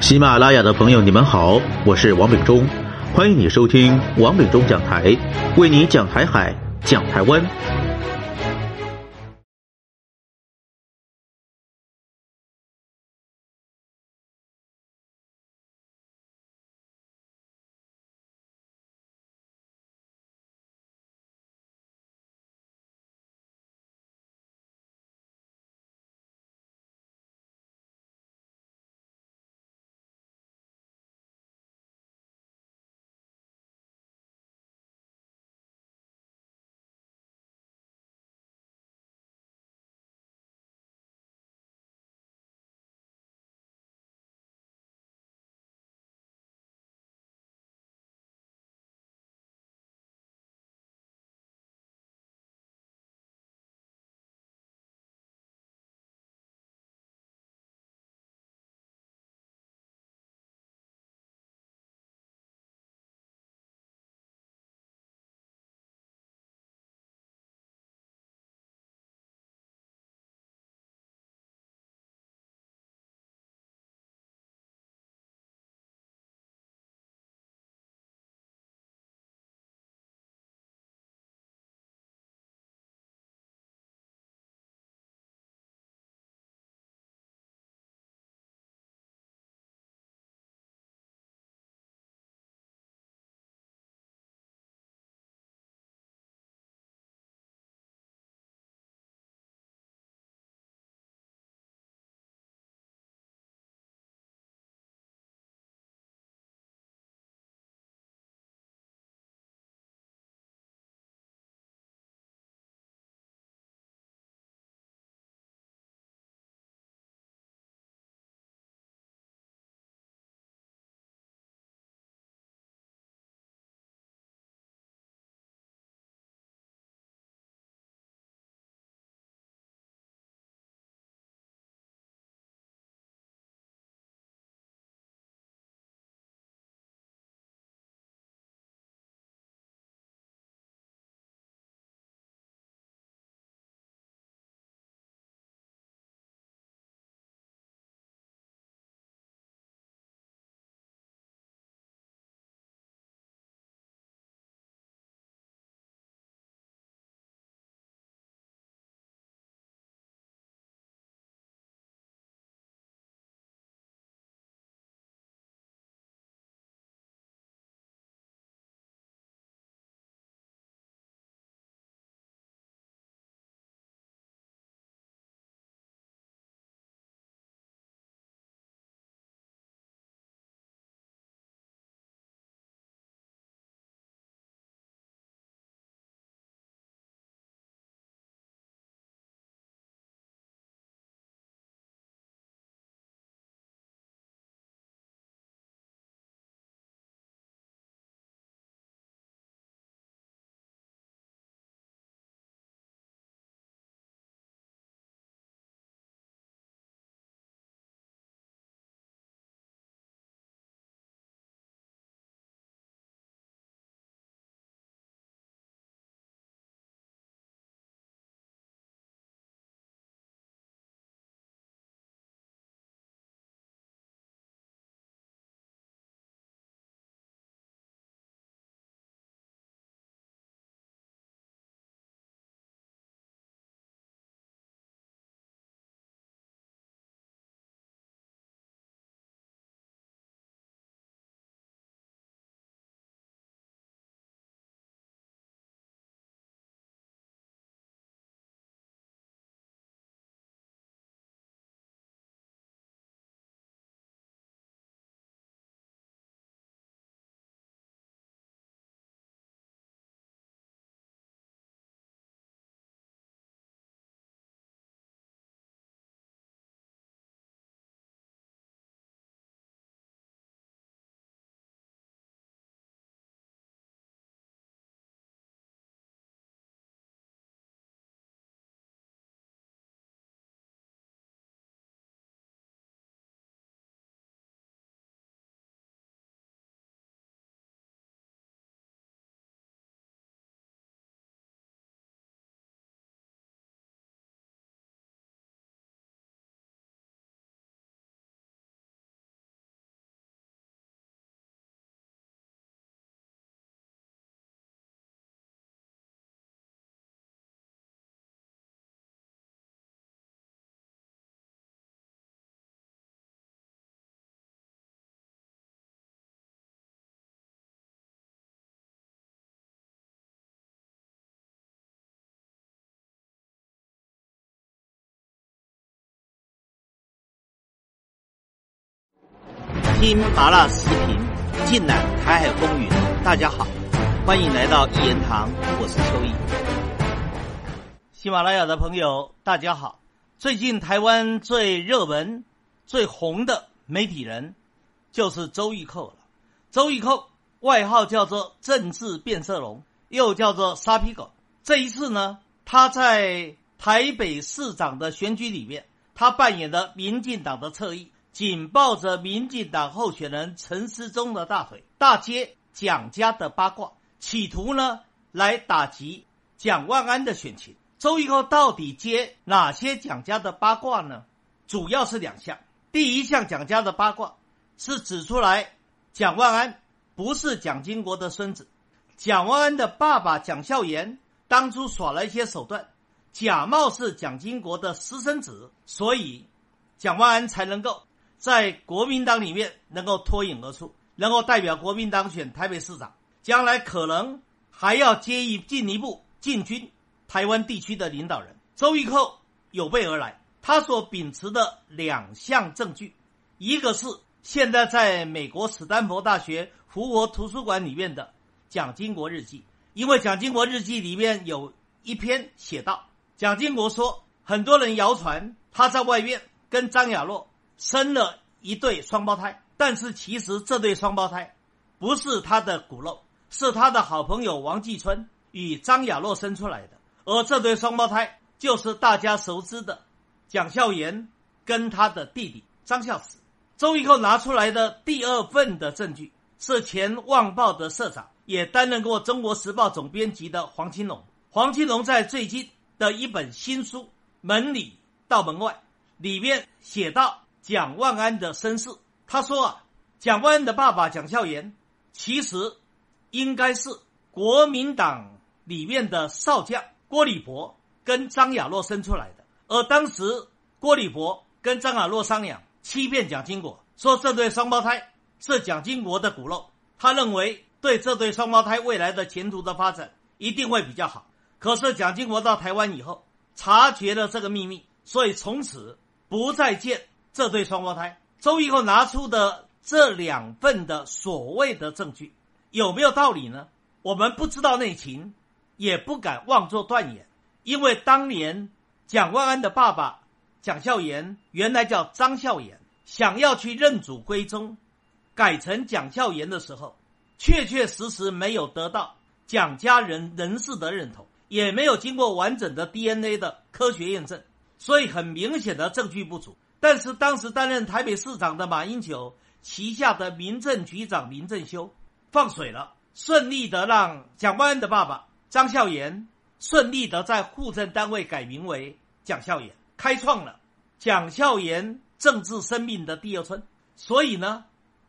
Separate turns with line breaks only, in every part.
喜马拉雅的朋友，你们好，我是王炳忠，欢迎你收听王炳忠讲台，为你讲台海，讲台湾。
听麻辣视频，尽览台海风云。大家好，欢迎来到一言堂，我是秋意。喜马拉雅的朋友，大家好。最近台湾最热门、最红的媒体人就是周玉蔻了。周玉蔻外号叫做“政治变色龙”，又叫做“沙皮狗”。这一次呢，他在台北市长的选举里面，他扮演的民进党的侧翼。紧抱着民进党候选人陈时中的大腿，大接蒋家的八卦，企图呢来打击蒋万安的选情。周玉蔻到底接哪些蒋家的八卦呢？主要是两项。第一项蒋家的八卦是指出来蒋万安不是蒋经国的孙子，蒋万安的爸爸蒋孝严当初耍了一些手段，假冒是蒋经国的私生子，所以蒋万安才能够。在国民党里面能够脱颖而出，能够代表国民党选台北市长，将来可能还要接一进一步进军台湾地区的领导人。周玉蔻有备而来，他所秉持的两项证据，一个是现在在美国史丹佛大学胡佛图书馆里面的蒋经国日记，因为蒋经国日记里面有一篇写道，蒋经国说，很多人谣传他在外面跟张亚洛。生了一对双胞胎，但是其实这对双胞胎不是他的骨肉，是他的好朋友王继春与张雅洛生出来的。而这对双胞胎就是大家熟知的蒋孝严跟他的弟弟张孝慈。周玉蔻拿出来的第二份的证据是前《旺报》的社长，也担任过《中国时报》总编辑的黄金龙。黄金龙在最近的一本新书《门里到门外》里面写道。蒋万安的身世，他说啊，蒋万安的爸爸蒋孝严其实应该是国民党里面的少将郭礼伯跟张亚洛生出来的，而当时郭礼伯跟张亚洛商量，欺骗蒋经国，说这对双胞胎是蒋经国的骨肉，他认为对这对双胞胎未来的前途的发展一定会比较好。可是蒋经国到台湾以后，察觉了这个秘密，所以从此不再见。这对双胞胎，周玉蔻拿出的这两份的所谓的证据，有没有道理呢？我们不知道内情，也不敢妄作断言，因为当年蒋万安的爸爸蒋孝严原来叫张孝严，想要去认祖归宗，改成蒋孝严的时候，确确实实没有得到蒋家人人士的认同，也没有经过完整的 DNA 的科学验证，所以很明显的证据不足。但是当时担任台北市长的马英九旗下的民政局长林正修放水了，顺利的让蒋万安的爸爸张孝严顺利的在户政单位改名为蒋孝严，开创了蒋孝严政治生命的第二春。所以呢，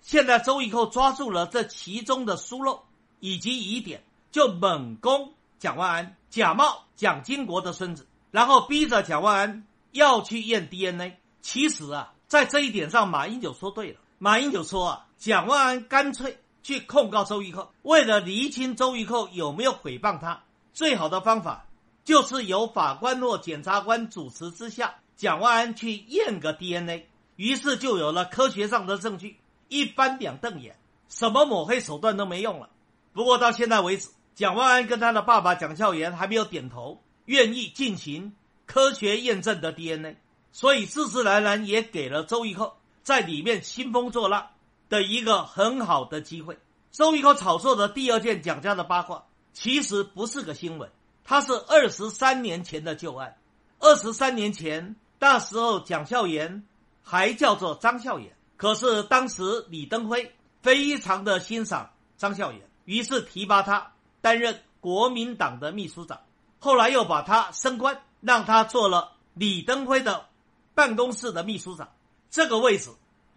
现在周玉蔻抓住了这其中的疏漏以及疑点，就猛攻蒋万安，假冒蒋经国的孙子，然后逼着蒋万安要去验 DNA。其实啊，在这一点上，马英九说对了。马英九说啊，蒋万安干脆去控告周玉蔻，为了厘清周玉蔻有没有诽谤他，最好的方法就是由法官或检察官主持之下，蒋万安去验个 DNA。于是就有了科学上的证据，一翻两瞪眼，什么抹黑手段都没用了。不过到现在为止，蒋万安跟他的爸爸蒋孝严还没有点头，愿意进行科学验证的 DNA。所以自自然然也给了周玉蔻在里面兴风作浪的一个很好的机会。周玉蔻炒作的第二件蒋家的八卦，其实不是个新闻，它是二十三年前的旧案。二十三年前，那时候蒋孝严还叫做张孝严，可是当时李登辉非常的欣赏张孝严，于是提拔他担任国民党的秘书长，后来又把他升官，让他做了李登辉的。办公室的秘书长，这个位置，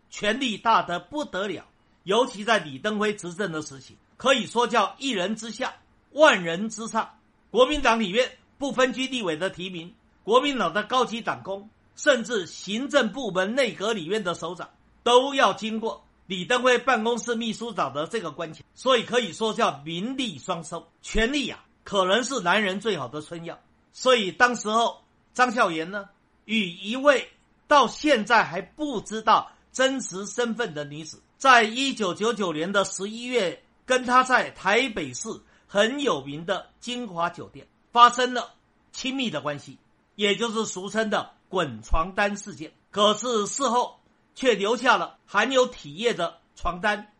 权力大得不得了。尤其在李登辉执政的时期，可以说叫一人之下，万人之上。国民党里面不分区立委的提名，国民党的高级党工，甚至行政部门内阁里面的首长，都要经过李登辉办公室秘书长的这个关卡。所以可以说叫名利双收，权力呀，可能是男人最好的春药。所以当时候张孝严呢？与一位到现在还不知道真实身份的女子，在一九九九年的十一月，跟他在台北市很有名的金华酒店发生了亲密的关系，也就是俗称的“滚床单事件”。可是事后却留下了含有体液的床单，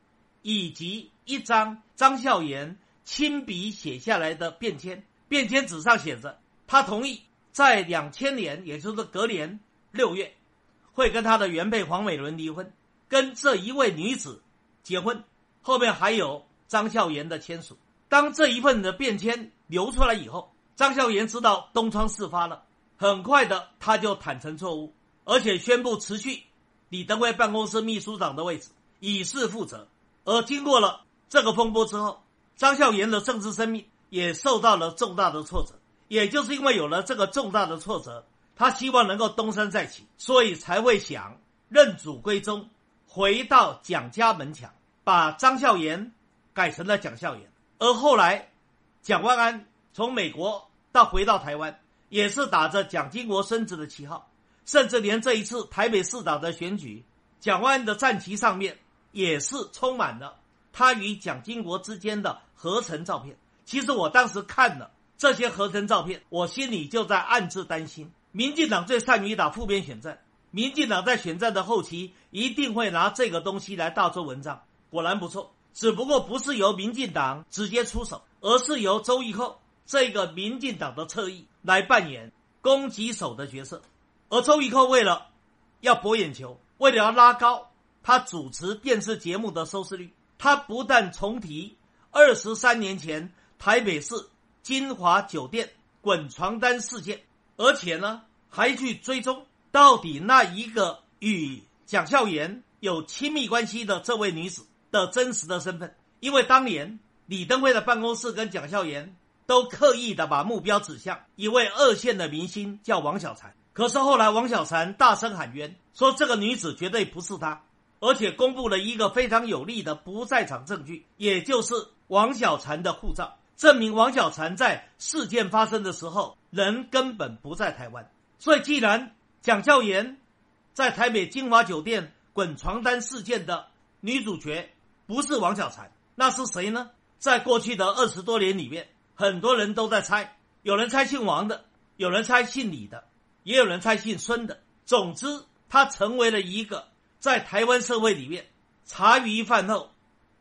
以及一张张孝言亲笔写下来的便签。便签纸上写着，他同意在两千年，也就是隔年六月，会跟他的原配黄美伦离婚，跟这一位女子结婚。后面还有张孝言的签署。当这一份的便签流出来以后，张孝言知道东窗事发了，很快的他就坦诚错误，而且宣布辞去李登辉办公室秘书长的位置，以示负责。而经过了这个风波之后，张孝言的政治生命。也受到了重大的挫折，也就是因为有了这个重大的挫折，他希望能够东山再起，所以才会想认祖归宗，回到蒋家门墙，把张孝言改成了蒋孝严。而后来，蒋万安从美国到回到台湾，也是打着蒋经国孙子的旗号，甚至连这一次台北市长的选举，蒋万安的战旗上面也是充满了他与蒋经国之间的合成照片。其实我当时看了这些合成照片，我心里就在暗自担心：民进党最善于打负面选战，民进党在选战的后期一定会拿这个东西来大做文章。果然不错，只不过不是由民进党直接出手，而是由周玉蔻这个民进党的侧翼来扮演攻击手的角色。而周玉蔻为了要博眼球，为了要拉高他主持电视节目的收视率，他不但重提二十三年前。台北市金华酒店滚床单事件，而且呢，还去追踪到底那一个与蒋孝严有亲密关系的这位女子的真实的身份。因为当年李登辉的办公室跟蒋孝严都刻意的把目标指向一位二线的明星，叫王小婵。可是后来王小婵大声喊冤，说这个女子绝对不是她，而且公布了一个非常有力的不在场证据，也就是王小婵的护照。证明王小婵在事件发生的时候人根本不在台湾，所以既然蒋孝严在台北金华酒店滚床单事件的女主角不是王小婵，那是谁呢？在过去的二十多年里面，很多人都在猜，有人猜姓王的，有人猜姓李的，也有人猜姓孙的。总之，他成为了一个在台湾社会里面茶余饭后、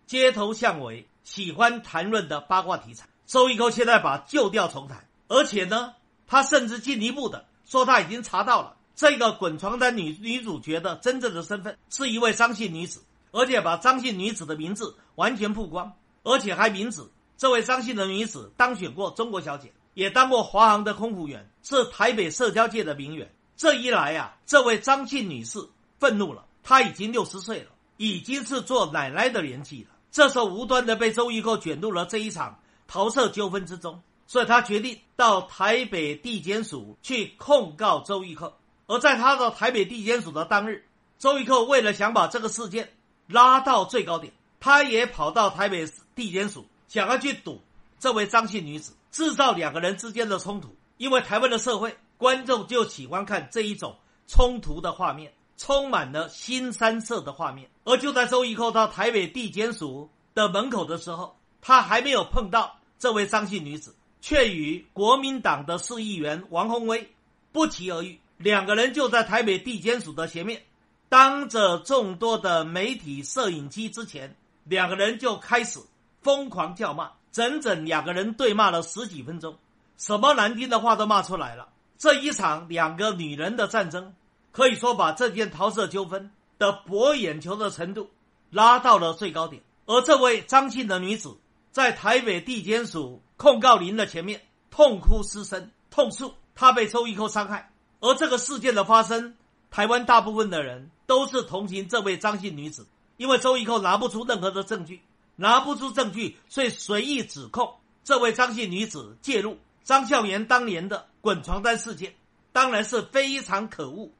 街头巷尾喜欢谈论的八卦题材。周玉蔻现在把旧调重弹，而且呢，他甚至进一步的说，他已经查到了这个滚床单女女主角的真正的身份是一位张姓女子，而且把张姓女子的名字完全曝光，而且还明指这位张姓的女子当选过中国小姐，也当过华航的空服员，是台北社交界的名媛。这一来呀，这位张姓女士愤怒了，她已经六十岁了，已经是做奶奶的年纪了，这时候无端的被周玉蔻卷入了这一场。桃色纠纷之中，所以他决定到台北地检署去控告周玉蔻。而在他到台北地检署的当日，周玉蔻为了想把这个事件拉到最高点，他也跑到台北地检署，想要去堵这位张姓女子，制造两个人之间的冲突。因为台湾的社会观众就喜欢看这一种冲突的画面，充满了新三色的画面。而就在周玉蔻到台北地检署的门口的时候，他还没有碰到。这位张姓女子却与国民党的市议员王宏威不期而遇，两个人就在台北地检署的前面，当着众多的媒体摄影机之前，两个人就开始疯狂叫骂，整整两个人对骂了十几分钟，什么难听的话都骂出来了。这一场两个女人的战争，可以说把这件桃色纠纷的博眼球的程度拉到了最高点，而这位张姓的女子。在台北地检署控告林的前面，痛哭失声，痛诉他被周玉蔻伤害。而这个事件的发生，台湾大部分的人都是同情这位张姓女子，因为周玉蔻拿不出任何的证据，拿不出证据，所以随意指控这位张姓女子介入张孝元当年的滚床单事件，当然是非常可恶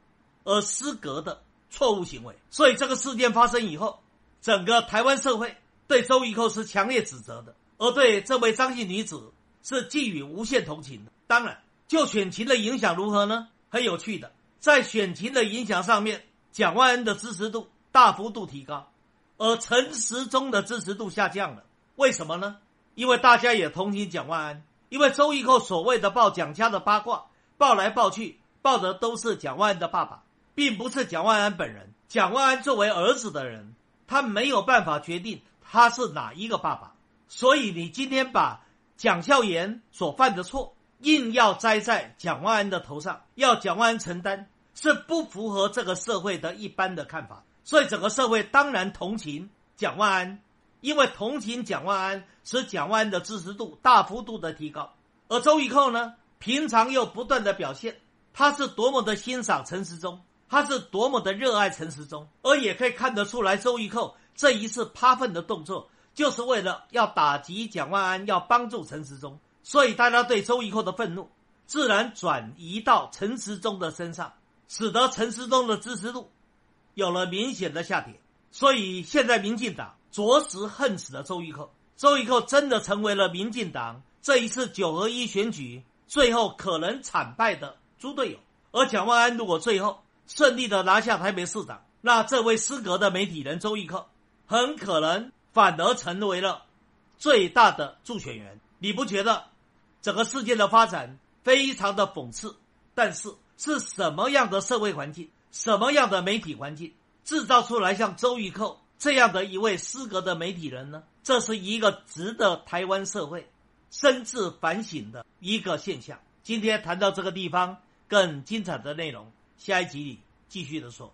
而失格的错误行为。所以这个事件发生以后，整个台湾社会。对周玉蔻是强烈指责的，而对这位张姓女子是寄予无限同情的。当然，就选情的影响如何呢？很有趣的，在选情的影响上面，蒋万安的支持度大幅度提高，而陈时中的支持度下降了。为什么呢？因为大家也同情蒋万安，因为周玉蔻所谓的报蒋家的八卦，报来报去，报的都是蒋万安的爸爸，并不是蒋万安本人。蒋万安作为儿子的人，他没有办法决定他是哪一个爸爸。所以你今天把蒋孝严所犯的错，硬要栽在蒋万安的头上，要蒋万安承担，是不符合这个社会的一般的看法。所以整个社会当然同情蒋万安。因为同情蒋万安，使蒋万安的支持度大幅度的提高，而周玉蔻呢，平常又不断的表现，他是多么的欣赏陈时中，他是多么的热爱陈时中，而也可以看得出来，周玉蔻这一次趴粪的动作，就是为了要打击蒋万安，要帮助陈时中，所以大家对周玉蔻的愤怒，自然转移到陈时中的身上，使得陈时中的支持度有了明显的下跌，所以现在民进党。着实恨死了周玉蔻，周玉蔻真的成为了民进党这一次九合一选举最后可能惨败的猪队友。而蒋万安如果最后顺利的拿下台北市长，那这位失格的媒体人周玉蔻很可能反而成为了最大的助选员。你不觉得整个事件的发展非常的讽刺？但是是什么样的社会环境，什么样的媒体环境，制造出来像周玉蔻？这样的一位失格的媒体人呢，这是一个值得台湾社会深自反省的一个现象。今天谈到这个地方，更精彩的内容，下一集里继续的说。